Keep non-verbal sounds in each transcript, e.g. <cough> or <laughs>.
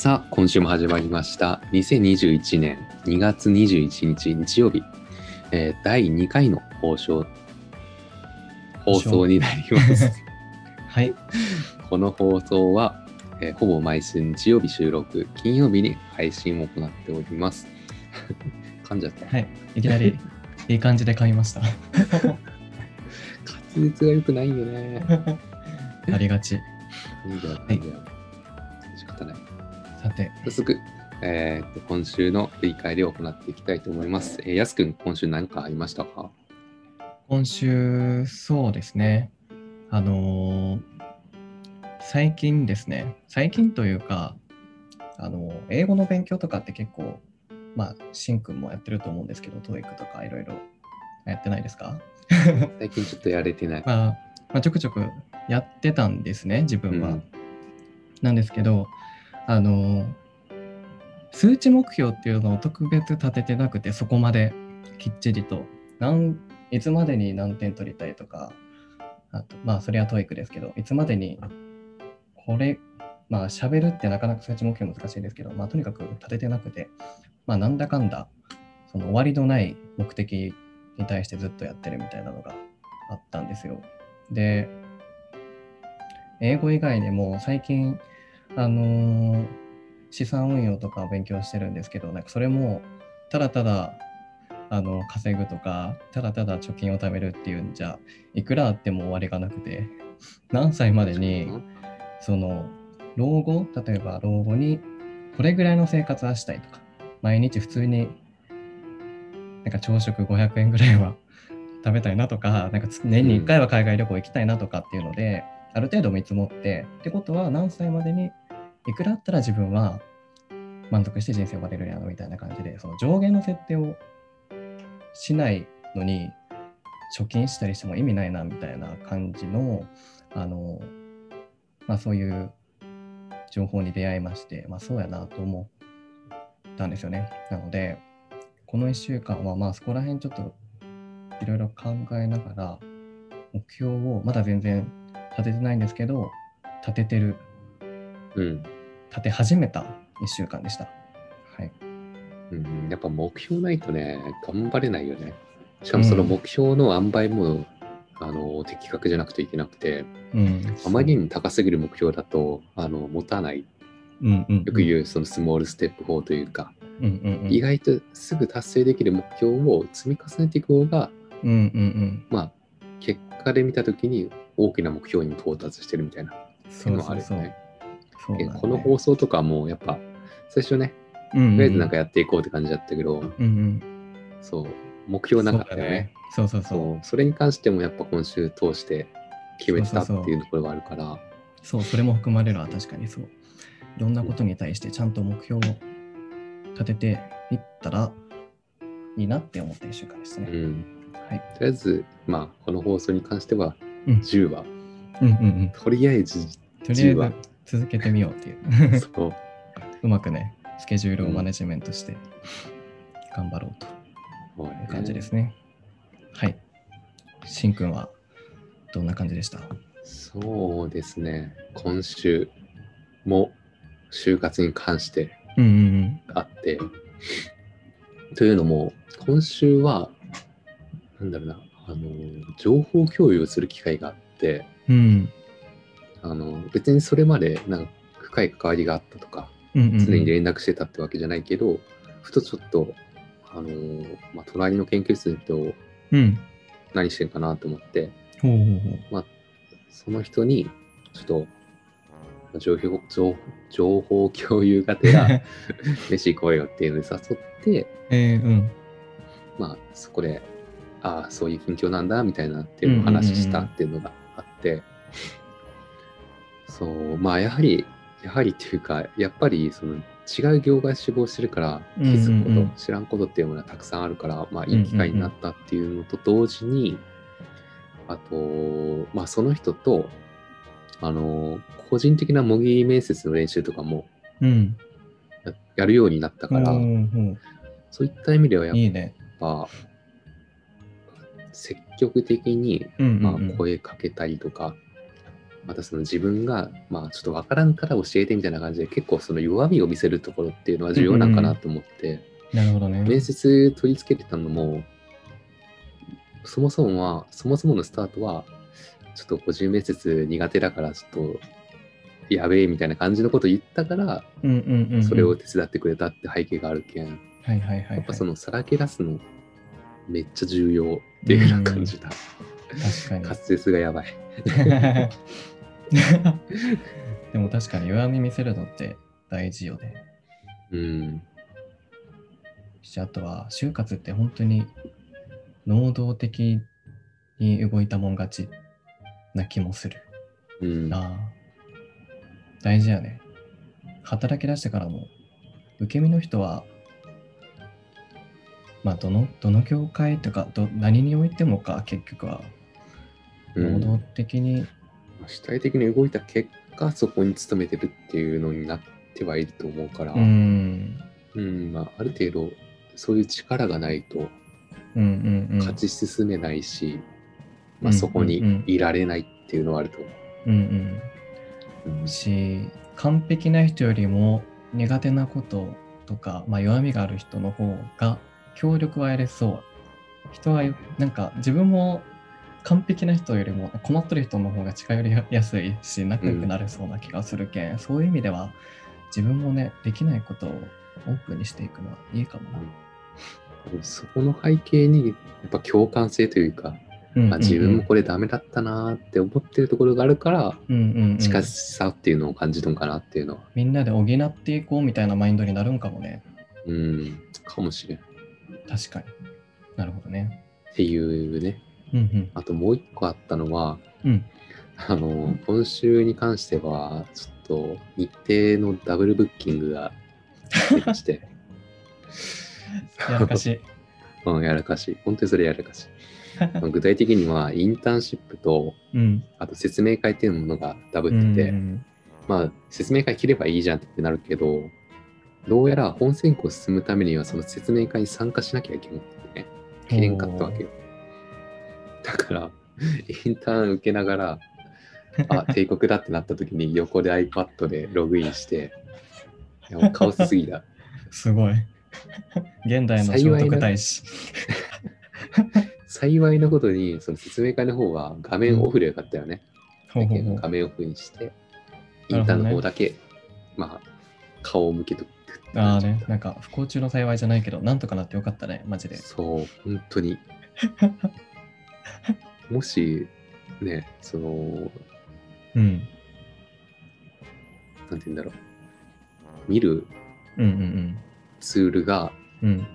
さあ、今週も始まりました。2021年2月21日日曜日、えー第2回の放送、放送になります。<laughs> はい。この放送は、えーほぼ毎週日曜日収録、金曜日に配信を行っております。<laughs> 噛んじゃった。はい。いきなり <laughs> いい感じで噛みました。滑舌が良くないよね。ありがち。いいんだよ、いい。さて、早速、えーと今週の振り返りを行っていきたいと思います。えー、やすくん、今週何かありましたか？今週、そうですね。あのー最近ですね、最近というか、あのー英語の勉強とかって結構、まあ、しんくんもやってると思うんですけど、TOEIC とかいろいろやってないですか？<laughs> 最近ちょっとやれてない。まあ、まあ、ちょくちょくやってたんですね、自分は。うんなんですけど、あの、数値目標っていうのを特別立ててなくて、そこまできっちりと、なんいつまでに何点取りたいとか、あと、まあ、それは TOEIC ですけど、いつまでに、これ、まあ、喋るってなかなか数値目標難しいですけど、まあ、とにかく立ててなくて、まあ、なんだかんだ、その終わりのない目的に対してずっとやってるみたいなのがあったんですよ。で、英語以外でも最近、あのー資産運用とかを勉強してるんですけど、なんかそれもただただあの稼ぐとか、ただただ貯金を貯めるっていうんじゃ、いくらあっても終わりがなくて、<laughs> 何歳までにその老後、例えば老後にこれぐらいの生活はしたいとか、毎日普通になんか朝食500円ぐらいは <laughs> 食べたいなとか、なんかつ年に1回は海外旅行行きたいなとかっていうので、ある程度見積もって、ってことは何歳までにいくらあったら自分は満足して人生を終われるやろみたいな感じで、その上限の設定をしないのに、貯金したりしても意味ないなみたいな感じの、あの、まあそういう情報に出会いまして、まあそうやなと思ったんですよね。なので、この1週間はまあそこら辺ちょっといろいろ考えながら、目標をまだ全然立ててないんですけど、立ててる、うん。立て始めた1週間でした。はい。うん、やっぱ目標ないとね、頑張れないよね。しかもその目標の塩梅も、あの的確じゃなくていけなくて、うん。あまりに高すぎる目標だとあの持たない。うんうん、よく言うそのスモールステップ法というか、うんうんうん、意外とすぐ達成できる目標を積み重ねていく方が、うんうんうん。まあ、結果で見たときに大きな目標に到達してるみたいなそうのはあそうそう。るよね。そうねえこの放送とかもやっぱ最初ね、うんうんとりあえずなんかやっていこうって感じだったけど、うんうん。そう、目標なかったよね。そうそうそそうう。それに関してもやっぱ今週通して決めてたっていうところがあるから、そう、それも含まれるわ、確かにそう。いろんなことに対してちゃんと目標を立てていったらいいなって思った1週間ですね。うん、はい。とりあえず、まあ、この放送に関してはうん10話、うんうんうん。とりあえずとりあえ10話ず続けてみようっていう。そう、うまくね、スケジュールをマネジメントして頑張ろうと。いう感じですね。はい。しんくんはどんな感じでした？そうですね、今週も就活に関してうんうんあって、というのも、今週は、なんだろうな、あの、情報共有をする機会があって、うん。うん。あの、別にそれまでなんか深い関わりがあったとか、うんうんうん常に連絡してたってわけじゃないけど、ふとちょっと、あのまあ、隣の研究室の人うん。何してるかなと思って、ほうほうほう。その人に、ちょっと、情報情情報共有がてら飯行こうよっていうので誘って、えー、うん。まあ、そこで、ああ、そういう近況なんだ、みたいなっていうのを話したっていうのがあって、そう、まあ、やはり、やはりっていうか、やっぱり、その、違う業が志望してるから、気づくこと、うんうんうん知らんことっていうものはたくさんあるから、まあ、いい機会になったっていうのと同時に、あと、まあ、その人と、あの、個人的な模擬面接の練習とかもうん。ややるようになったから、うんそういった意味ではやっうん、いいね。ぱ、積極的に、うんうんまあうん、声かけたりとか、またその自分が、まあちょっとわからんから教えてみたいな感じで、結構その弱みを見せるところっていうのは重要なんかなと思って、なるほどね。面接取り付けてたのも、そもそもは、そもそものスタートは、ちょっと個人面接苦手だから、ちょっと、やべえみたいな感じのこと言ったから、うんうんうんうん。それを手伝ってくれたって背景があるけん、はいはいはい、はい。やっぱそのさらけ出すのめっちゃ重要っていうような感じだ。確かに。滑舌がやばい。<laughs> <laughs> でも確かに弱み見せるのって大事よね。うん。しあとは就活って本当に能動的に動いたもん勝ちな気もするうん。なあ大事やね働き出してからも受け身の人はまあどのどの業界とかど何においてもか結局はうん能動的に、主体的に動いた結果、そこに勤めてるっていうのになってはいると思うから、うん、うんまあ、ある程度、そういう力がないと勝ち進めないし、まあ、うんそこにいられないっていうのはあると思う。んうんう。うん。し完璧な人よりも苦手なこととか、まあ、弱みがある人の方が協力はやれそう。人はなんか自分も完璧な人よりも困ってる人の方が近寄りやすいし仲良くなれそうな気がするけん、そういう意味では自分もねできないことをオープンにしていくのはいいかもな、多分そこの背景に、やっぱ共感性というか、うんまあ、自分もこれダメだったなーって思ってるところがあるから、うんうんうん。近さっていうのを感じるのかなっていうのは、みんなで補っていこうみたいなマインドになるんかもね。うん、かもしれん。っ確かに。なるほどね。ていうね。うんあともう一個あったのは、うん。うんあの、今週に関しては、ちょっと日程のダブルブッキングが出まして、やらかしい。<laughs> うん、やらかしい。本当にそれやらかし <laughs> 具体的には、インターンシップと、うん。あと説明会っていうものがダブうんってて、うんまあ、説明会切ればいいじゃんってなるけど、どうやら本選考進むためには、その説明会に参加しなきゃいけないってね、切れんかったわけよ。だから、インターン受けながら、あ、帝国だってなった時に横で iPad でログインして、いやもうカオスすぎだ。すごい。現代の聖徳太子。幸いなことに、その説明会の方は画面オフでよかったよね。ほうほうほう画面オフにして、インターンの方だけ、まあ、顔を向けとくああねなんか不幸中の幸いじゃないけど、なんとかなってよかったね、マジで。そう、本当に。<laughs> もし、ね、その、うん。なんて言うんだろう。見るうんうんツールが、うん。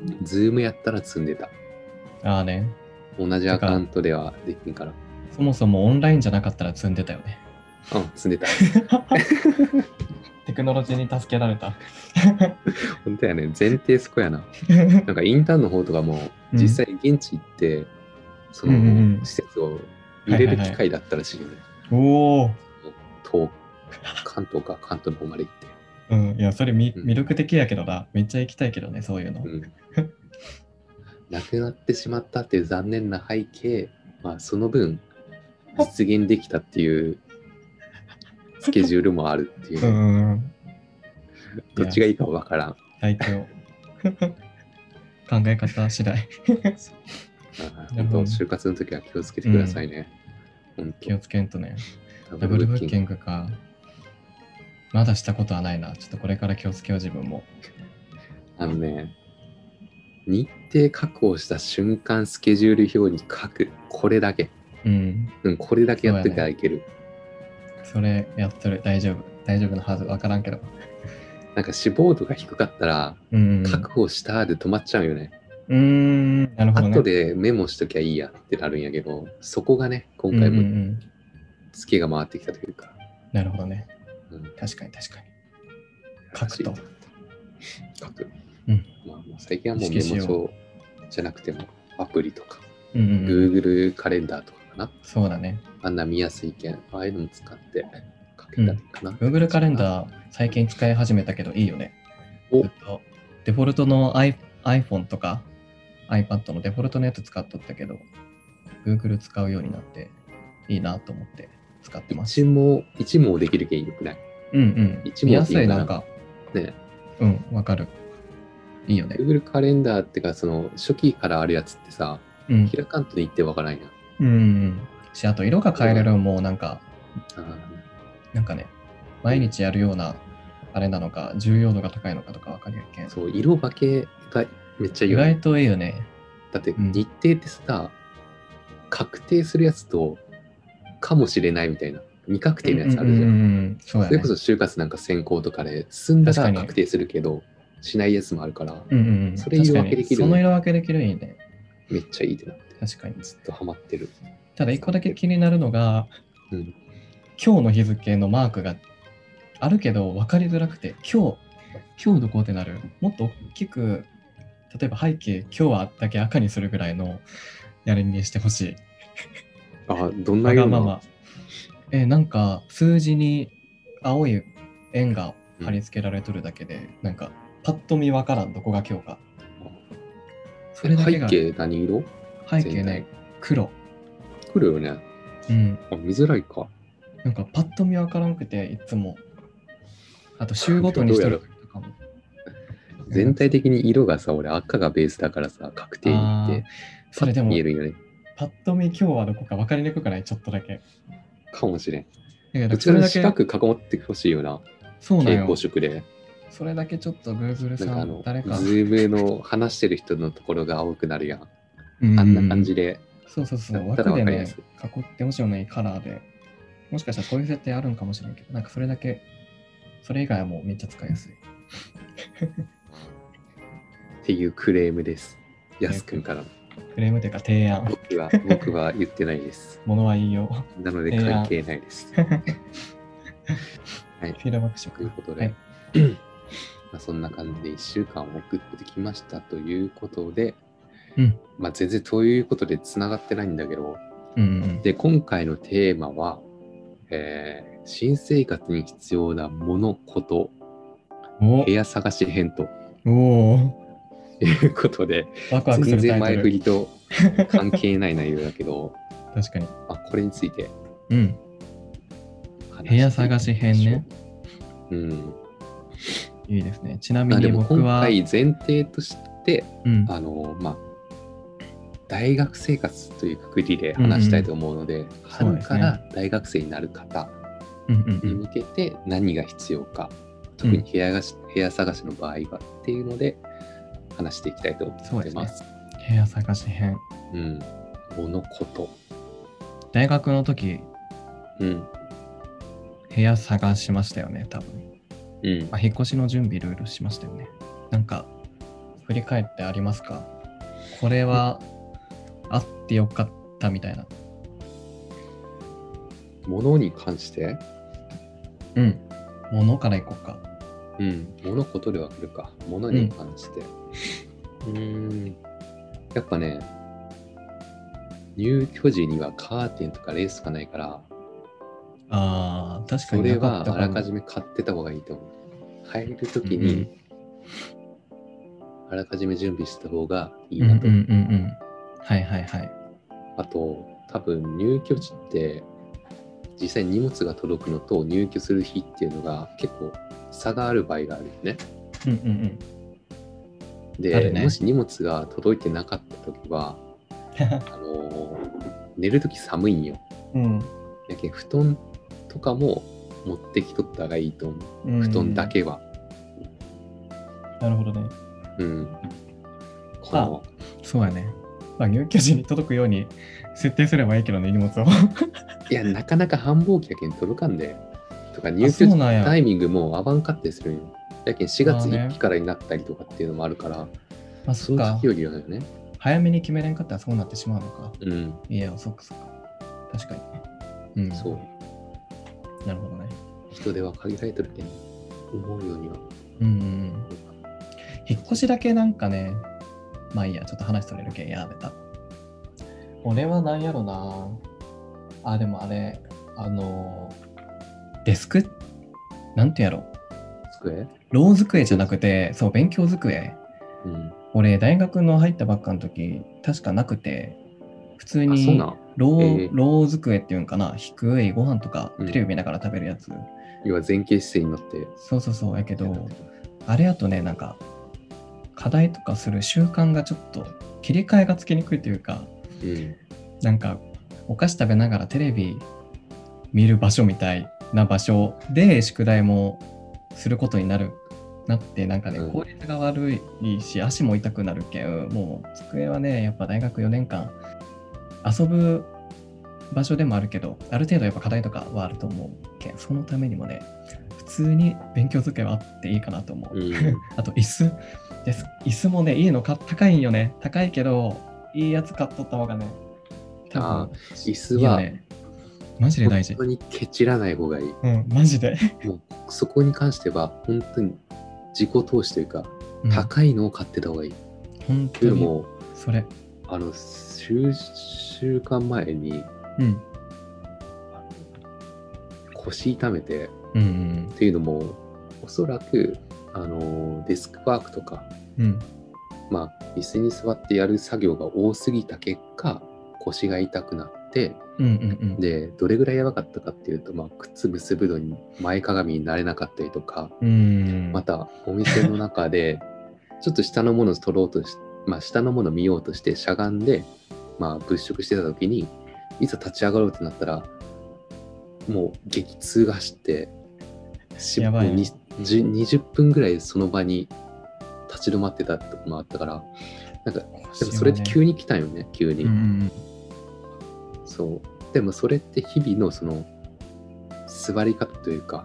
うん。ズームやったら積んでた。ああね。同じアカウントではできんから。そもそもオンラインじゃなかったら積んでたよね。うん、積んでた。<laughs> テクノロジーに助けられた。<laughs> 本当やね、前提そこやな。なんかインターンの方とかも、うん実際現地行って、その施設を入れる機会だったらしいよね。おお。東関東か、関東の方まで行って。うん。いや、それみうん魅力的やけどな。めっちゃ行きたいけどね、そういうの。うん、なくなってしまったっていう残念な背景、まあ、その分実現できたっていうスケジュールもあるっていうう、ん。どっちがいいかわからん。最強。<laughs> 考え方次第。<laughs> あなる本当、ほど就活の時は気をつけてくださいね。本気をつけんとね。当ダブルブッキング。グか。まだしたことはないな。ちょっとこれから気をつけよう、自分も。あのね、日程確保した瞬間スケジュール表に書く。これだけ。うん。うん、これだけやっときゃいける。それやっとる。大丈夫。大丈夫なはず。わからんけど。なんか志望度が低かったら、うん。確保したで止まっちゃうよね。うーん。なるほどね。後でメモしときゃいいやってなるんやけど、そこがね、今回うんうんうもんツケが回ってきたというか、なるほどね。うん、確かに確かに。書くと。書く。うんまあ、最近はもう意メモ帳じゃなくても、アプリとか、うんうんうん。Google カレンダーとかかな。そうだね。あんな見やすいけん、ああいうのも使って書けたらいいかな。Google カレンダー最近使い始めたけどいいよね。おデフォルトの iPhone とか iPad のデフォルトのやつ使っとったけど、Google 使うようになっていいなと思って使ってます。一も、一もできるけんよくない？うんうん。一問見やすっていかなんか、ね。うん、わかる。いいよね。Google カレンダーってか、その初期からあるやつってさ、うん。開かんと言ってわからんやん。うんうん。し、あと色が変えれるのもなんか、あなんかね、毎日やるような、あれなのか、重要度が高いのかとかわかるやけんー。そう、色分けがめっちゃいい意よ、ね外。といいよね。だってうん日程ってさ、確定するやつと、かもしれないみたいな、未確定のやつあるじゃん。うんうんうんそれこ。そ就活なんか先行とかで、済んだ確からに確定するけど、しないやつもあるから、うんうんうん。それ色分けできる確かにその色分けできるいいね。めっちゃいいってなって、確かに。ずっとハマってる。ただ一個だけ気になるのが、うん今日の日付のマークがあるけど分かりづらくて、今日、今日どこってなるもっと大きく、例えば背景、今日はだけ赤にするぐらいのやりにしてほしい。<laughs> あ、どんなわ色な？まま。えーなんか数字に青い円が貼り付けられとるだけで、なんかパッと見分からんどこが今日か。それだけが背景何色？背景ね、黒。来るよね。うん。あ、見づらいか。なんかパッと見分からんくて、いつも。あと週ごとにしてるとかも。全体的に色がさ、俺赤がベースだからさ、確定にって、それでも見えるよね。パッと見今日はどこか分かりにくくない？ちょっとだけ。かもしれん。だけどちどそれだけらの四角囲ってほしいよな。蛍そうなんよ光色で。それだけちょっと Google さんなんかあの、誰か。ズームの話してる人のところが青くなるやん。うんあんな感じで。そうそうそう、だったら枠でかりやすい、囲ってほしいよね、カラーで。もしかしたらこういう設定あるんかもしれんけど、なんかそれだけ、それ以外はもうめっちゃ使いやすい。っていうクレームです。やすくんからの。フレームというか提案。僕は、僕は言ってないです。<laughs> ものは言いよう。なので関係ないです。<laughs> フィードバック色という。ことで、はいまあそんな感じで1週間送ってきましたということで、うんまあ、全然ということでつながってないんだけど、うんうん。で、今回のテーマは、えー新生活に必要なもの、こと、お部屋探し編とおおいうことで、ワクワクす全然前。振りと関係ない内容だけど、<laughs> 確かに。まあ、これについてうん。部屋探し編ね。うん。いいですね。ちなみにも僕は、今回前提として、うん、あの、まあ、大学生活というくくりで話したいと思うので、春から大学生になる方うんうんうん。に向けて何が必要か、特に部屋がし部屋探しの場合はっていうので話していきたいと思ってます。部屋探し編。うん。物こと。大学の時、うん。部屋探しましたよね、多分。うん。まあ、引っ越しの準備いろいろしましたよね。なんか、振り返ってありますか？これはあってよかったみたいな。物に関して、うん。物からいこうか。うん。物ことで分けるか。物に関して。うーん。やっぱね、入居時にはカーテンとかレースがないから、ああ、確かそれになかったはあらかじじめ買ってた方がいいと思う。入るときに、あらかじめ準備した方がいいうんうんうなんと。うん。はいはいはい。あと、多分入居時って、実際荷物が届くのと入居する日っていうのが結構差がある場合があるよね。うんうんあで、るねもし荷物が届いてなかった時は、<laughs> あのー寝る時寒いんよ。うん。うんやけん布団とかも持ってきとった方がいいと思う。うん布団だ。けは。なるほどね。うん。この、そうやね。まあ、入居時に届くように設定すればいいけどね、荷物を。いや、なかなか繁忙期やけん届かんで。とか、入居そうなんやタイミングも合わんかったりするんよ。やけん4月あーね1日からになったりとかっていうのもあるから、あ、その時。よりはよね。早めに決めれんかったらそうなってしまうのか。うん、いや、そっかそっか。確かにね。うん。そう。なるほどね。人手は限られてるけん、思うようには。うんうんうん。引っ越しだけなんかね、まあいいや、ちょっと話それるけんやめた。俺はなんやろな。あ、でもあれ、あの、デスク？なんてやろ。机？ロー机じゃなくて、そう、勉強机。うん。俺、大学の入ったばっかの時、確かなくて、普通にロー、えーロー机っていうんかな、低いご飯とかうんテレビ見ながら食べるやつ。要は前傾姿勢になって。そうそうそう、やけど、あれやとね、なんか、課題とかする習慣がちょっと切り替えがつきにくいというか、うん。なんか、お菓子食べながらテレビ見る場所みたいな場所で宿題もすることになる。なって、なんかね、うん効率が悪いし、足も痛くなるけん、もう机はね、やっぱ大学4年間、遊ぶ場所でもあるけど、ある程度やっぱ課題とかはあると思うけん、そのためにもね、普通に勉強机はあっていいかなと思う。うん。<laughs> あと椅子です。椅子もね、いいのか高いんよね。高いけど、いいやつ買っとった方がね、多分あ椅子は、ね。マジで大事本。当にケチらない方がいい。うん、マジで。もうそこに関しては、本当に自己投資というか、うん高いのを買ってた方がいい。本当に。というのも、それ。あの、数週間前にうん。腰痛めて、うんうんっていうのも、おそらく、あの、デスクワークとか、うん。うん。まあ、椅子に座ってやる作業が多すぎた結果、腰が痛くなって、うんうんうん。で、どれぐらいやばかったかっていうと、まあ、靴結ぶのに前かがみになれなかったりとか、うん。またお店の中で <laughs> ちょっと下のものを取ろうとし、まあ、下のものを見ようとしてしゃがんで、まあ、物色してた時にいざ立ち上がろうとなったらもう激痛が走ってしやばいねもうにじ20分ぐらいその場に立ち止まってたとこもあったからなんかでもそれって急に来たよね急に、うんうんそうでもそれって日々のその座り方というか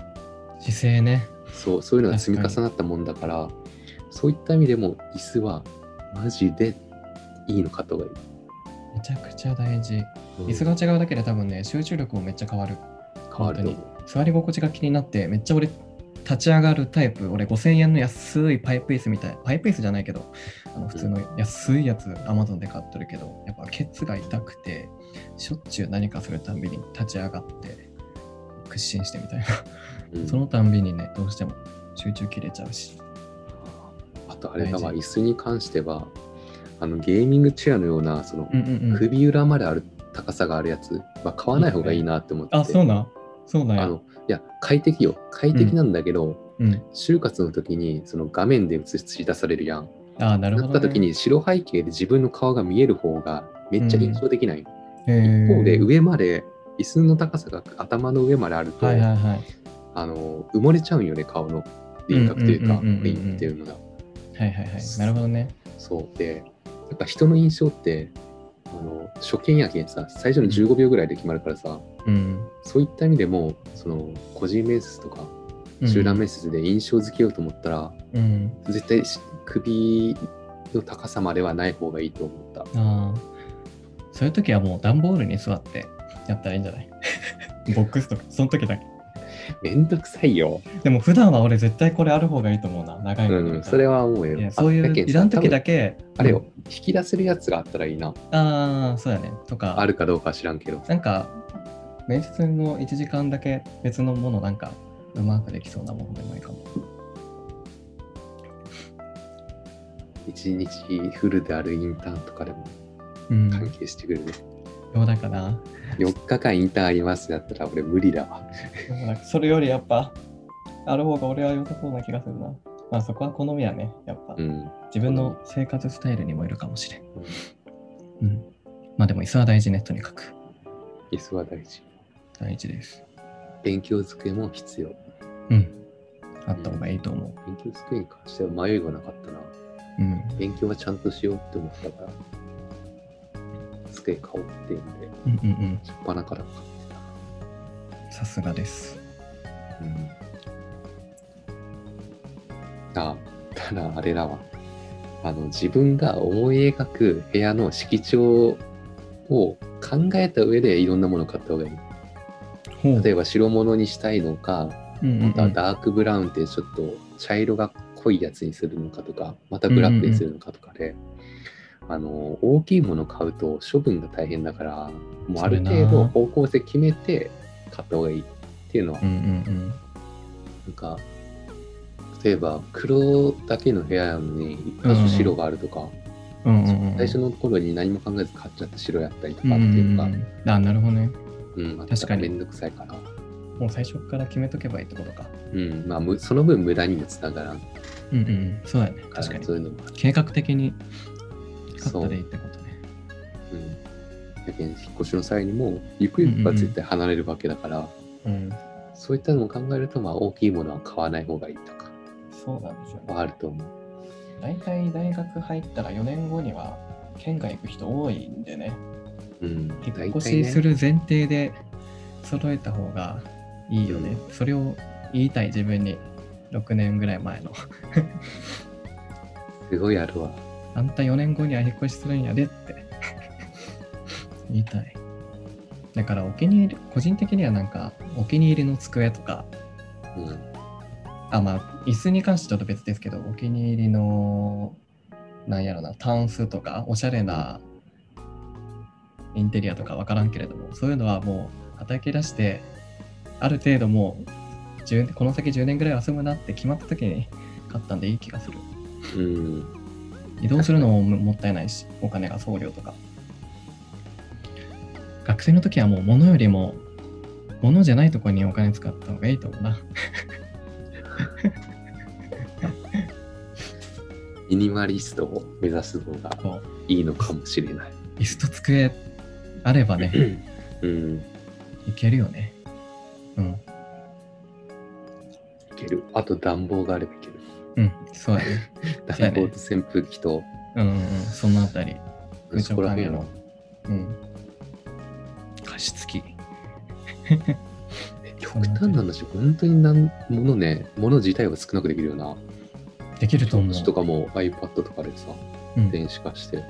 うん。姿勢ね。そうそういうのが積み重なったもんだからそういった意味でも椅子はマジでいいの買った方がいい。めちゃくちゃ大事。うん椅子が違うだけで多分ね、集中力もめっちゃ変わる。変わる。座り心地が気になって、めっちゃ俺、立ち上がるタイプ、俺5000円の安いパイプ椅子みたい、パイプ椅子じゃないけど、あの普通の安いやつ、アマゾンで買ってるけど、やっぱケツが痛くて、しょっちゅう何かするたんびに立ち上がって、屈伸してみたいな。うんそのたんびにね、どうしても集中切れちゃうし。あとあれだわ、椅子に関しては、あのゲーミングチェアのようなそのうんうんうん。首裏まである高さがあるやつは買わない方がいいなって思ってて。あ、そうなんそうなんや。あのいや、快適よ。快適なんだけど、うん。就活の時にその画面で映し出されるやん。あなるほど、ね。なった時に白背景で自分の顔が見える方がめっちゃ印象的ない、へー、一方で上まで椅子の高さが頭の上まであると、はいはいはい。あの埋もれちゃうんよね顔の輪郭というかうんうんうんうんうん雰囲気っていうのがはいはいはい。なるほどね。そうでやっぱ人の印象ってあの初見やけんさ最初の15秒ぐらいで決まるからさ、うん。そういった意味でもその個人面接とか集団面接で印象付けようと思ったら、うん。絶対し首の高さまではない方がいいと思ったああ。そういう時はもう段ボールに座ってやったらいいんじゃない？<laughs> ボックスとか、その時だけ。めんどくさいよでも普段は俺絶対これある方がいいと思うな。長いのうんそれは思うよそういうあだ時だけ。あれようん引き出せるやつがあったらいいなああ、そうやね。とか、あるかどうかは知らんけどなんか、面接の1時間だけ別のものなんかうまくできそうなものでもいいかも。一日フルであるインターンとかでもうん。関係してくるね、どうだかな。4日間インターンありますだったら俺無理だわでもなんかそれよりやっぱ、ある方が俺は良さそうな気がするな。まあそこは好みやね、やっぱ。うん自分の生活スタイルにもよるかもしれん。うん。まあでも椅子は大事ね、とにかく。椅子は大事大事です。勉強机も必要うん。あった方がいいと思う。勉強机に関しては迷いがなかったなうん。勉強はちゃんとしようって思ったから机買おうっていうんでうんうんうん。しょっぱなから買ってさすがです。たうん。あただあれだわ。あの自分が思い描く部屋の色調を考えた上でいろんなものを買った方がいい。ほ例えば白物にしたいのかうんうんうん。またダークブラウンってちょっと茶色が濃いやつにするのかとかまたブラックにするのかとかで、あの大きいもの買うと処分が大変だからもうある程度方向性決めて買った方がいいっていうのは、うんうんなんか例えば黒だけの部屋なのに一箇所白があるとか、うんうんうん最初の頃に何も考えず買っちゃった城やったりとかうんっていうのが、うんうんあ、なるほどね。うん、あ確かにめんどくさいから。もう最初から決めとけばいいってことか。うん、まあ、むその分無駄にもつながらんかうんうんうん。そうだよね。ら確かにそう。いうのも計画的に買そうったでいいってことね。うん。だけど引っ越しの際にも、ゆくゆくは絶対離れるわけだから、うん。そういったのを考えると、まあ、大きいものは買わない方がいいとかそうなんですよあると思う。大体大学入ったら4年後には県外行く人多いんでね。うん。引っ大越しする前提で揃えた方がいいよね。それを言いたい自分に6年ぐらい前の。<laughs> すごいあるわ。あんた4年後には引っ越しするんやでって <laughs> 言いたい。だからお気に入り、個人的にはなんかお気に入りの机とか、うん。あ、まあ椅子に関してちょっと別ですけど、お気に入りの、なんやろな、タンスとか、おしゃれなインテリアとかわからんけれども、そういうのはもう叩き出して、ある程度もう10この先10年ぐらいは住むなって決まった時に買ったんでいい気がする。うん。移動するのももったいないし、お金が送料とか。学生の時はもう物よりも、物じゃないところにお金使った方がいいと思うな。<laughs> ミニマリストを目指す方がいいのかもしれない。椅子と机あればね、うん。いけるよね。うん。いける。あと暖房があればい。うん、そうやね。<laughs> そうやね暖房と扇風機と、うんうんうん、そのあたり。そこら辺の。うん。加湿器。<laughs> 極端な話、本当になんものね、もの自体は少なくできるよな。できると思う。とかも iPad とかでさ、うん電子化して。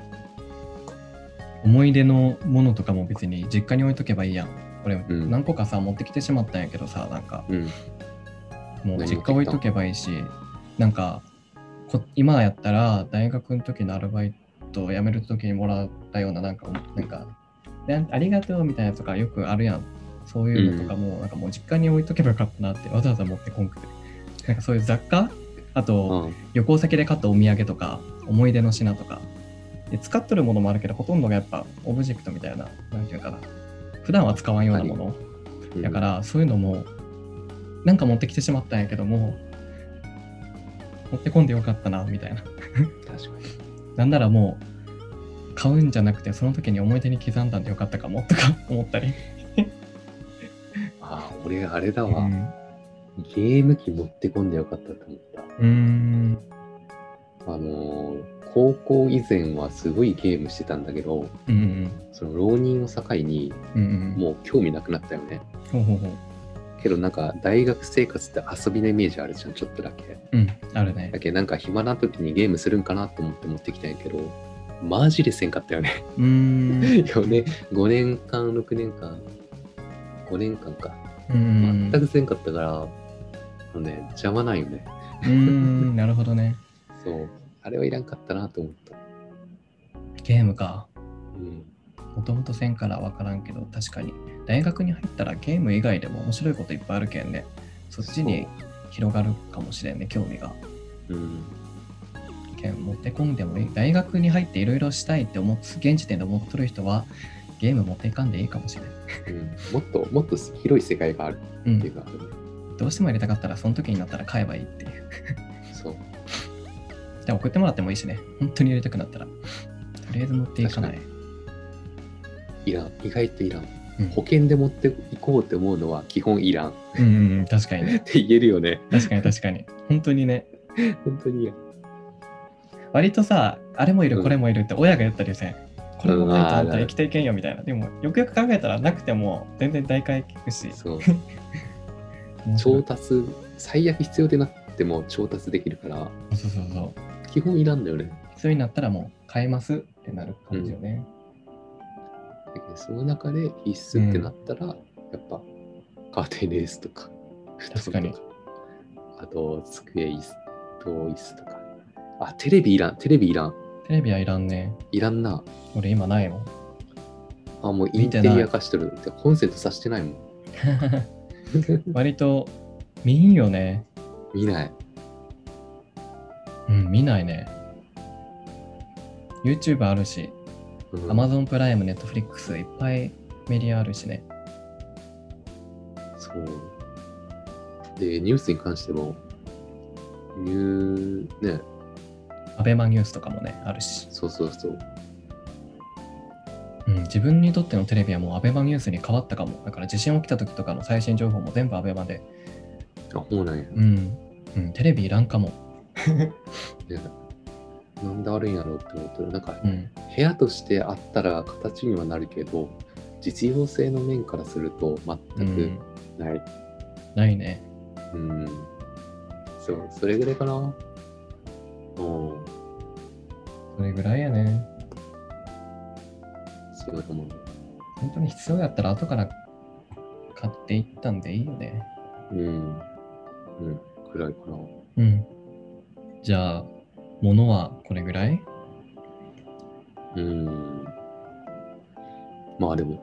思い出のものとかも別に実家に置いとけばいいやん。これん何個かさ、持ってきてしまったんやけどさ、なんか、うん。もう何実家置いとけばいいし、なんかこ、今やったら大学の時のアルバイトを辞める時にもらったような、なんか、なんか、でありがとうみたいなやつとかよくあるやん。そういうのとかも、なんかもう実家に置いとけばよかったなってわざわざ持ってこんくて。なんかそういう雑貨？あと、うん旅行先で買ったお土産とか、思い出の品とか。で使っとるものもあるけど、ほとんどがやっぱオブジェクトみたいな、なんていうかな。普段は使わんようなもの。うんだから、そういうのも、なんか持ってきてしまったんやけども、持ってこんでよかったな、みたいな。確かに。なんならもう、買うんじゃなくて、その時に思い出に刻んだんでよかったかも、とか <laughs> 思ったり。ああ、俺、あれだわ、うん。ゲーム機持ってこんでよかったと思った。うーん。あのー高校以前はすごいゲームしてたんだけど、うんうんその浪人を境にうん。うんうん。もう興味なくなったよね。ほうほうほう。けどなんか大学生活って遊びのイメージあるじゃん、ちょっとだけ。うん、あるねだ。けどなんか暇な時にゲームするんかなと思って持ってきたんやけど、マジでせんかったよね。うーん。<laughs> 4年、5年間、6年間、5年間か。うん全くせんかったから、あのね、邪魔ないよね。うーん、<laughs> なるほどね。そう。あれはいらんかったなと思った。ゲームか。うん。もともとせんから分からんけど、確かに。大学に入ったらゲーム以外でも面白いこといっぱいあるけんね。そっちに広がるかもしれんね、興味が。そう。うん。けん持ってこんでもいい。大学に入っていろいろしたいって思っ現時点で思っとる人は、ゲーム持っていかんでいいかもしれん。うん、もっと、もっと広い世界があるうんっていう。か、あるね。どうしても入れたかったら、その時になったら買えばいいっていう。そう。で送ってもらってもいいしね。本当に入れたくなったら。とりあえず持っていかない。いらん。意外といらん。うん保険で持っていこうって思うのは基本いらん。っうんうんうん、確かにね。<laughs> て言えるよね。確かに確かに。本当にね。本当に。割とさ、あれもいる、うんこれもいるって親が言ったりせん。これもないとあんた生きていけんよみたいな。でも、よくよく考えたらなくても全然大会聞くし。そう。<laughs> 調達、最悪必要でなっても調達できるから、そうそうそう。基本いらんだよね。そういうになったらもう買えますってなる感じよね。だけどその中で必須ってなったら、やっぱカーテンレースとか、<laughs> 確かにあと机椅子と椅子とか。あ、テレビいらん、テレビいらん。テレビはいらんね。いらんな。俺今ないもん。あ、もうインテリア化してるって、コンセントさしてないもん。<laughs> 割と見んよね。見ない。うん、見ないね。YouTube あるし、うん Amazon プライム、Netflix、いっぱいメディアあるしね。そう。で、ニュースに関しても、ニュー、ね、アベマニュースとかもね、あるし。そうそうそう。うん、自分にとってのテレビはもうアベマニュースに変わったかも。だから地震起きた時とかの最新情報も全部アベマで。あ、そうなんや。うん。うん、テレビいらんかも。<laughs> ねなんであるんやろうって思ってる。なんか、うん。部屋としてあったら形にはなるけど、実用性の面からするとう全ん、くない。ないね。うん。そう、それぐらいかな。うん。それぐらいやね。そうだと思う。本当に必要やったら後から買っていったんでいいよね。うん。うん。ぐらいかな。うん。じゃあ、物はこれぐらい？うん。まあでも、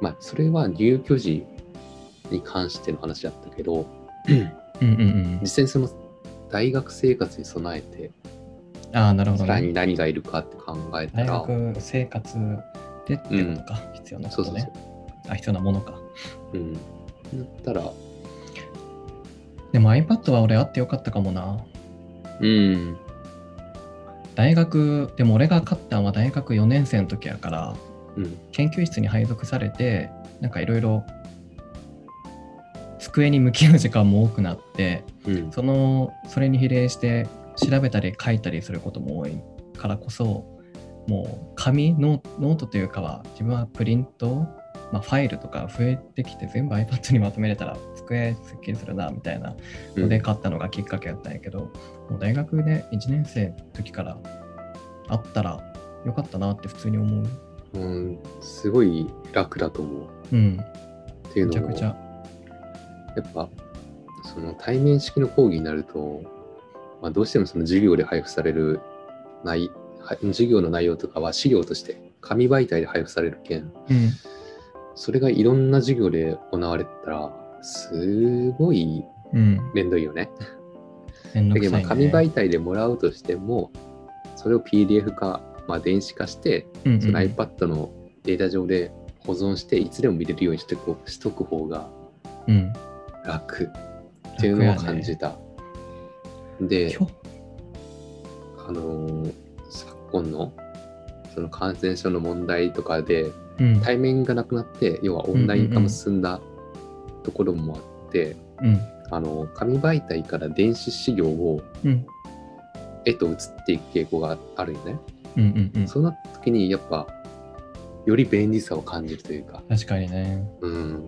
まあそれは入居時に関しての話だったけど、うんうんうん実。際にその大学生活に備えて、ああ、なるほどさらにね。何がいるかって考えた大ら、学生活でってことか。必要なことねそうそうそう。。あ、必要なものか。うん。だったら、でも iPad は俺あってよかったかもな。うん。大学、でも俺が買ったのは大学4年生の時やから、うん。研究室に配属されて、なんかいろいろ机に向き合う時間も多くなって、うん。そのそれに比例して調べたり書いたりすることも多いからこそもう紙ノノートというかは自分はプリント、まあ、ファイルとか増えてきて全部 iPad にまとめれたら机すっきりするなみたいなので買ったのがきっかけだったんやけど、もう大学で1年生の時からあったらよかったなって普通に思う。うん、すごい楽だと思う。うん、っていうのも、めちゃくちゃ。やっぱ、その対面式の講義になると、まあ、どうしてもその授業で配布される内は授業の内容とかは資料として紙媒体で配布されるけん、うん、それがいろんな授業で行われてたら、すごいうん、めんどいよね。だけどまあね。紙媒体でもらうとしても、それを PDF 化、まあ、電子化して、うんうんその iPad のデータ上で保存して、いつでも見れるようにしてこうしとく方がうん、楽っていうのを感じた。で、今日あのー昨今のその感染症の問題とかでうん、対面がなくなって、要はオンライン化も進んだところもあって、うん、あの紙媒体から電子資料をうん、絵と写っていく傾向があるよね。うん、うん、うん。そうなった時にやっぱより便利さを感じるというか、確かにね。うん、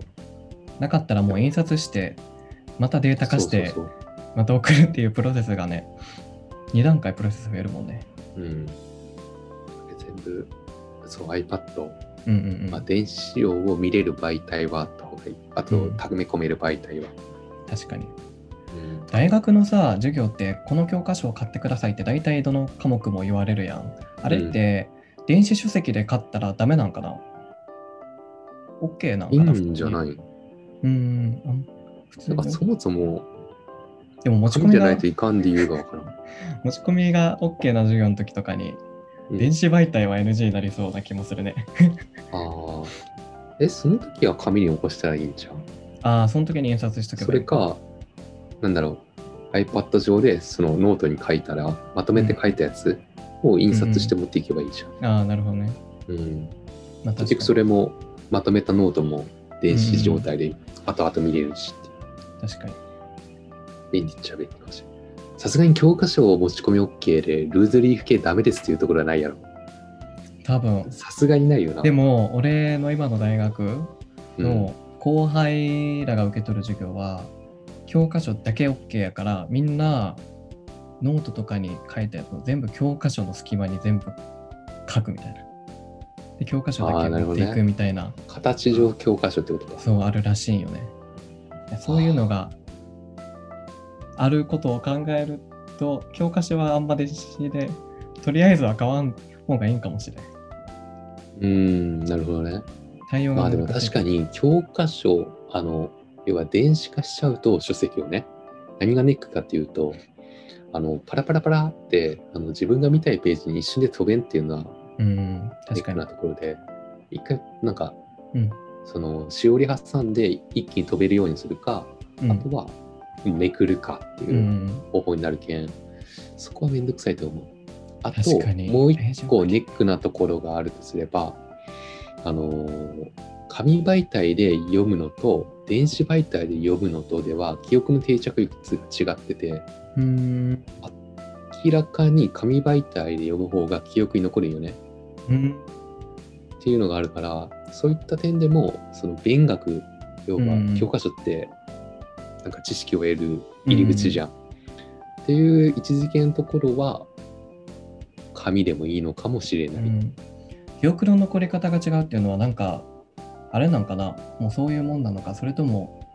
なかったらもう印刷して、またデータ化して、また送るっていうプロセスがね、2段階プロセス増えるもんね。うん、全部そう iPad、うんうんうん。まあ、電子資料を見れる媒体はあった方がいい。あと、うん溜め込める媒体は。確かに。うん大学のさ、授業って、この教科書を買ってくださいって大体どの科目も言われるやん。あれって、電子書籍で買ったらダメなんかな ?OK なんいいかな。んじゃない？いうん。普通そもそも、でも持ち込み紙じゃみがないといかん理由がわからん。<laughs> 持ち込みが OK な授業の時とかに、うん電子媒体は NG になりそうな気もするね。ああ。え、その時は紙に起こしたらいいんじゃん？ああ、その時に印刷しとけばいいそれか、なんだろう、iPad 上でそのノートに書いたら、まとめて書いたやつを印刷して持っていけばいいじゃん。ああ、なるほどね。うん。まあ、結局それもまとめたノートも電子状態で後々見れるしって確かに。便利っちゃ便利かもしれない。さすがに教科書を持ち込み OK でルーズリーフ系ダメですっていうところはないやろ。多分。さすがにないよな。でも、俺の今の大学うん、の後輩らが受け取る授業は、教科書だけ OK やから、みんなノートとかに書いたやつを全部教科書の隙間に全部書くみたいな。で、教科書だけ持っていくみたいな、形上教科書ってことか。そうあるらしいんよね。そういうのがあることを考えると、教科書はあんまでしで、とりあえずは買わん方がいいんかもしれん。うーん、なるほどね。対応がまあでも確かに教科書、あの、要は電子化しちゃうと書籍をね、何がネックかっていうと、あのパラパラパラってあの自分が見たいページに一瞬で飛べんっていうのはうん、確かに。なところで、一回なんか、うんそのしおり挟んで一気に飛べるようにするか、うんあとはめくるかって、いう方法になるけん、そこはめんどくさいと思う。あと確か、もう一個ネックなところがあるとすれば、あの紙媒体で読むのと電子媒体で読むのとでは記憶の定着率が違っててうん。明らかに紙媒体で読む方が記憶に残るよねうん。っていうのがあるからそういった点でもその勉学要は教科書ってなんか知識を得る入り口じゃん、っていう位置づけのところは紙でもいいのかもしれない、うん。記憶の残り方が違うっていうのはなんかあれなんかな？もうそういうもんなのか？それとも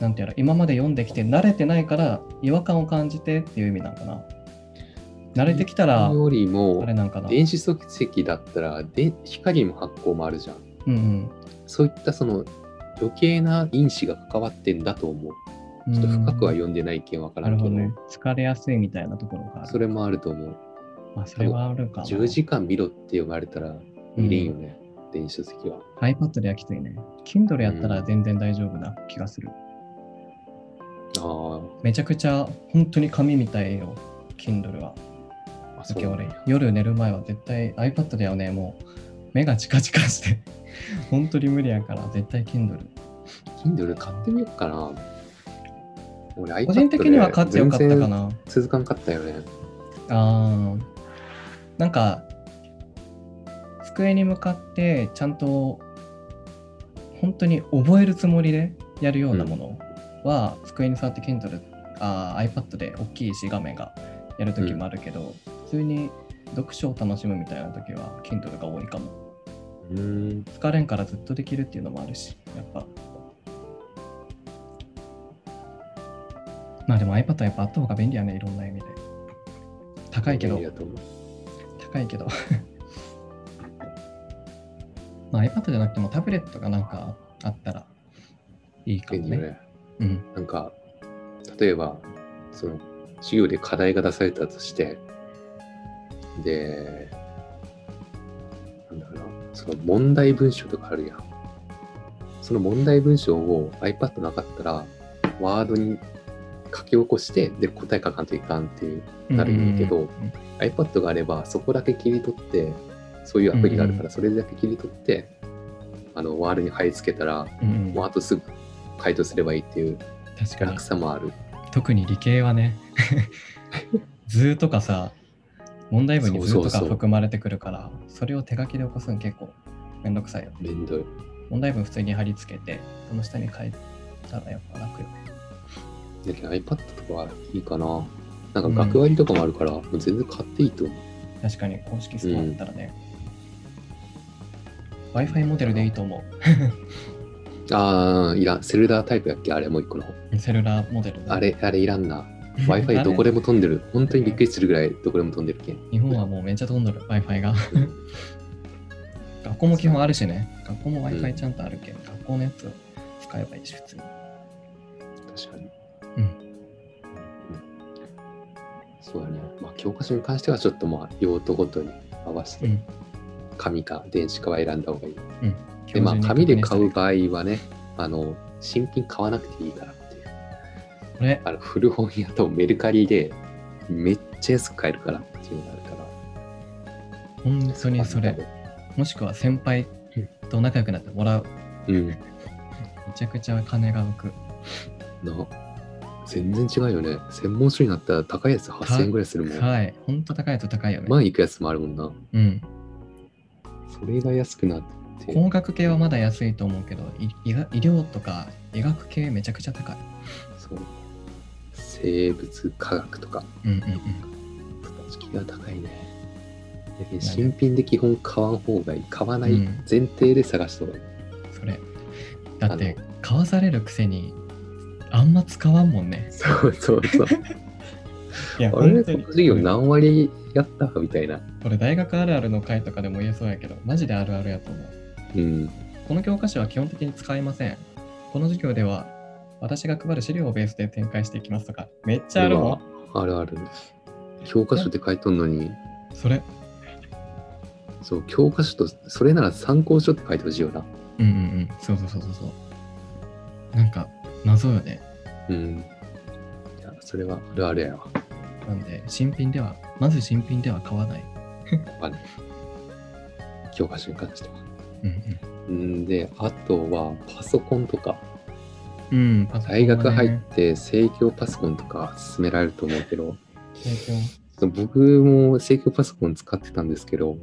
なんていうの？今まで読んできて慣れてないから違和感を感じてっていう意味なんかな？慣れてきたらよりもあれなんかな？電子書籍だったらで光も発光もあるじゃんうん。そういったその余計な因子が関わってんだと思う。うんちょっと深くは読んでないけんわからんるほどね。疲れやすいみたいなところがある。それもあると思う。まあそれはあるかな10時間見ろって呼ばれたら見れんよね、電子書籍は。iPad ではきついね Kindle やったら全然大丈夫な気がする、あめちゃくちゃ本当に紙みたいよ Kindle は。ーあだけ俺そうなんや。夜寝る前は絶対 iPad ではねもう。目がチカチカして <laughs> 本当に無理やから絶対 Kindle Kindle 買ってみようかな。俺 iPad 個人的には買ってよかったかな。続かんかったよね。あー。なんか机に向かってちゃんと本当に覚えるつもりでやるようなものは、机に座って Kindle あー iPad で大きいし画面がやるときもあるけど、普通に読書を楽しむみたいな時は Kindle が多いかも。うーん疲れんからずっとできるっていうのもあるし、やっぱ。まあでも iPad はやっぱあった方が便利やね、いろんな意味で。高いけど高いけど。<laughs> まあ iPad じゃなくてもタブレットがなんかあったらいいかもね。ねうん。なんか例えばその授業で課題が出されたとしてでその問題文章とかあるやん。その問題文章を iPad なかったらワードに書き起こしてで答え書かんといかんっていうなるんやけど、うん iPad があればそこだけ切り取ってそういうアプリがあるからそれだけ切り取って、あのワードに貼り付けたらうんうん。もうあとすぐ回答すればいいっていう確かに。楽。さもある。特に理系はね、<laughs> 図とかさ、問題文に図と含まれてくるから、それを手書きで起こすの結構めんどくさいよ。めんどい。問題文普通に貼り付けて、その下に書いたらやっぱ楽よね。だけど iPad とかはいいかな。なんか学割とかもあるから、もう全然買っていいと思う。確かに公式ストアだったらね。Wi-Fi モデルでいいと思ああ、いらん。セルダータイプやっけ？あれもう一個の。セルラーモデル。あれ、あれいらんな。あ Wi-Fi れどこでも飛んでる。本当にびっくりするぐらいどこでも飛んでるけん。日本はもうめっちゃ飛んどる、Wi-Fi が。うん学校も基本あるしね。学校もう Wi-Fi んちゃんとあるけん、学校のやつを使えばいいし、普通に。確かに。うん。そうだね。まあ、教科書に関してはちょっとまあ、用途ごとに合わせて、うん。紙か電子かは選んだ方がいい。うん。で、まあ、紙で買うか。場合はね、あの、新品買わなくていいからっていう。これ、あの古本屋とメルカリでめっちゃ安く買えるからっていうのがあるから。本当にそれ。もしくは先輩と仲良くなってもらう。うん。めちゃくちゃ金が浮く。な。全然違うよね。専門書になったら高いやつ8000円ぐらいするもん。はい。本当高いと高いよね。万いくやつもあるもんな。うん。それが安くなって。工学系はまだ安いと思うけど、い医が医療とか医学系めちゃくちゃ高い。そう。生物科学とか、うんうんうん。敷が高いね。新品で基本買わん方がいい。買わないうん前提で探した方がいい。それ。だって、買わされるくせに、あんま使わんもんね。そうそうそう。<laughs> いや、あれ、本当にこの。授業何割やったみたいな。これ大学あるあるの回とかでも言えそうやけど、マジであるあるやと思う。うん。この教科書は基本的に使いません。この授業では、私が配る資料をベースで展開していきますとか、めっちゃあるもん。あるある。教科書って書いとんのに、それ。そう、教科書と、それなら参考書って書いてほしいよな。うんうんうん。そうそうそうそうそう。なんか、謎よね。うん。いや、それはあるあるやわ。なんで、新品では、まず新品では買わない。ある教科書に関しては。うんんで、あとはパソコンとか、うん。大学入って生協パソコンとか勧められると思うけど、僕も生協パソコン使ってたんですけど、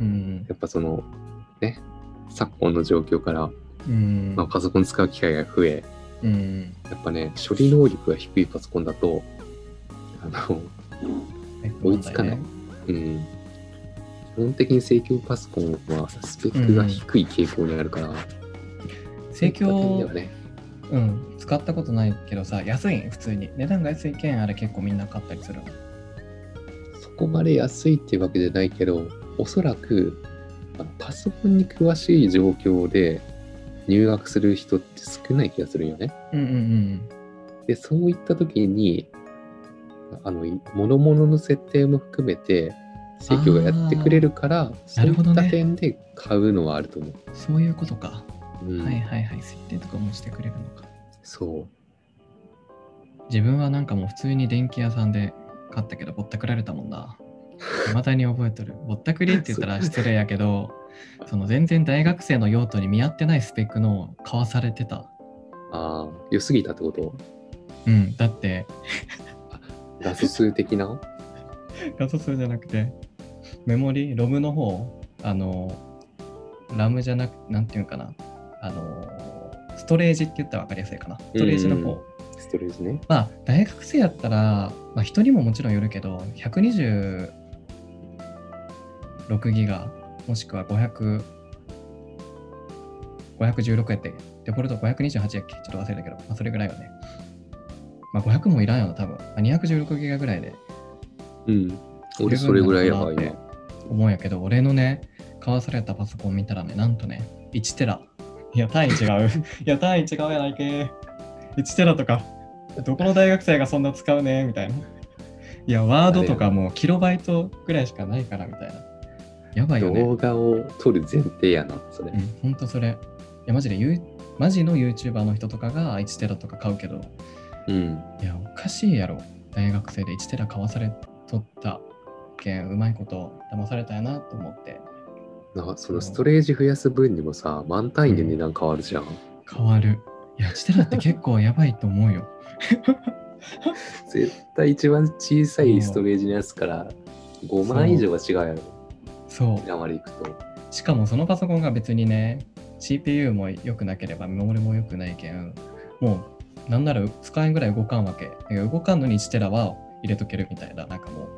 うん。やっぱその、ね、昨今の状況から、うん。まあ、パソコン使う機会が増え、うん。やっぱね、処理能力が低いパソコンだと、あの、追いつかない。うん、基本的に生協パソコンはスペックが低い傾向にあるから、生協そういった点ではね、うん、使ったことないけどさ、安いん？普通に。値段が安いけん、あれ結構みんな買ったりするの。そこまで安いっていうわけじゃないけど、おそらくパソコンに詳しい状況で入学する人って少ない気がするよね。うんうんうん。で、そういった時に、あの、い諸々の設定も含めて、生協がやってくれるから、そういっなるほどねた点で買うのはあると思う。そういうことか。うんはいはいはい。設定とかもしてくれるのか。そう。自分はなんかもう普通に電気屋さんで買ったけど、ぼったくられたもんな。未だに覚えてる。ぼったくりって言ったら <laughs> 失礼やけど、その全然大学生の用途に見合ってないスペックのを買わされてた。ああ、良すぎたってこと？うん、だって、<laughs> 画素数的な？<laughs> 画素数じゃなくて、メモリ、ロムの方、あの、ラムじゃなく、なんていうんかな、あの、ストレージって言ったら分かりやすいかな。ストレージのうん方。ストレージね。まあ、大学生やったら、まあ、人にももちろんよるけど、126ギガ、もしくは500、516やって、デフォルト528やっけ？ちょっと忘れたけど、まあ、それぐらいよね。まあ、500もいらんよな、多分。まあ、216ギガぐらいでうん。俺それぐらいやわ、十分なのかな今って。思うんやけど、俺のね、買わされたパソコン見たらね、なんとね、1テラ。いや、単位違う。<laughs> いや、単位違うやないけ。1テラとか、どこの大学生がそんな使うねみたいな。いや、ワードとかもうキロバイトぐらいしかないからみたいな。やばいよね。動画を撮る前提やな、それ。うん、ほんとそれ。いや、マジで、ユーマジの YouTuber の人とかが1テラとか買うけど、うん。いや、おかしいやろ。大学生で1テラ買わされとったけん、うまいこと騙されたやなと思って。なんかそのストレージ増やす分にもさ、満単位で値段変わるじゃん。変わる。いや、1テラって結構やばいと思うよ。<laughs> 絶対一番小さいストレージのやつから5万以上は違うやろ。そう。値段までいくと。しかもそのパソコンが別にね、CPU も良くなければ、メモリも良くないけん、もう、なんなら使えんぐらい動かんわけ。動かんのに1テラは入れとけるみたいな、なんかも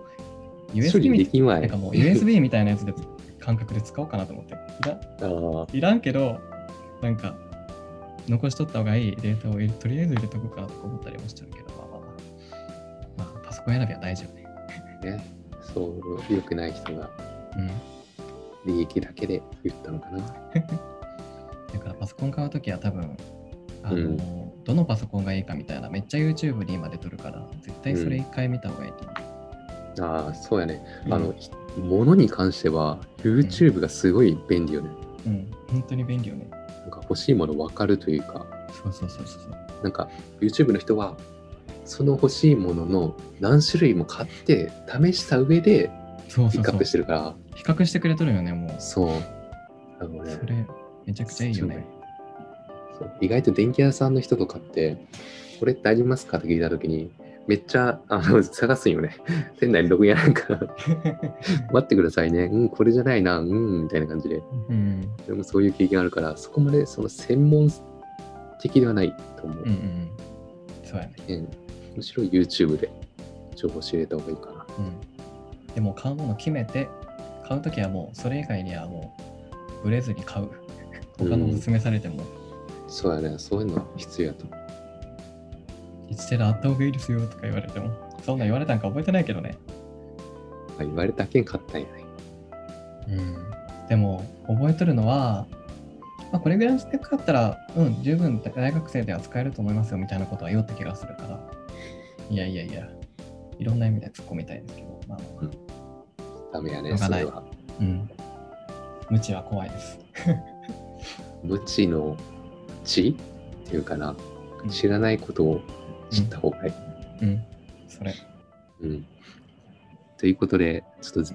う、みできんわい。なんかもう <laughs> USB みたいなやつで感覚で使おうかなと思って。いらん？けど、なんか、残しとった方がいいデータをとりあえず入れとくかなとか思ったりもしちゃうけど、まあまあまあ。まあ、パソコン選びは大事よね。ね。そう、良くない人がうん。利益だけで言ったのかな。<laughs> だからパソコン買うときは多分、あの、うんどのパソコンがいいかみたいな、めっちゃ YouTube に今出とるから、絶対それ一回見た方がいいと思ああ、そうやね。う。あの、ひ物に関しては YouTube がすごい便利よね。うん、うん、本当に便利よね。なんか欲しいもの分かるというか、そうそうそうそうそう。なんか YouTube の人はその欲しいものの何種類も買って試した上で比そうそうそう較してるから、比較してくれとるよね、もう。そう。あのねそれ、めちゃくちゃいいよね。そう意外と電気屋さんの人とかって、これってありますか？って聞いたときに、めっちゃあの <laughs> 探すんよね。<laughs> 店内にログインやなんか、<laughs> 待ってくださいね。うん、これじゃないな。うん、みたいな感じで。うん。でもそういう経験あるから、そこまでその専門的ではないと思う。うんうんうん。そうやね。うんむしろ YouTube で情報仕入れた方がいいかな。うん。でも買うもの決めて、買うときはもう、それ以外にはもう、ブレずに買う。他のおすすめされても、そうやね。そういうのは必要やと思う。1テラあった方がいいですよとか言われても、そんなん言われたんか覚えてないけどね。まあ、言われたけん買ったんやね。うん。でも、覚えとるのは、まあ、これぐらいのスペッったら、うん、十分大学生では使えると思いますよみたいなことは言おった気がするから。いやいやいや、いろんな意味で突っ込みたいですけど、まあ、ダメやね、しょうがないそれは。うん。無知は怖いです。<laughs> 無知の知っていうかな、知らないことを知った方がいい。うん。それ。うん。ということで、ちょっと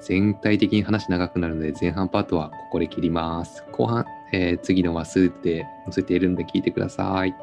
全体的に話長くなるので、前半パートはここで切ります。後半、えー次のはスーで載せているので聞いてください。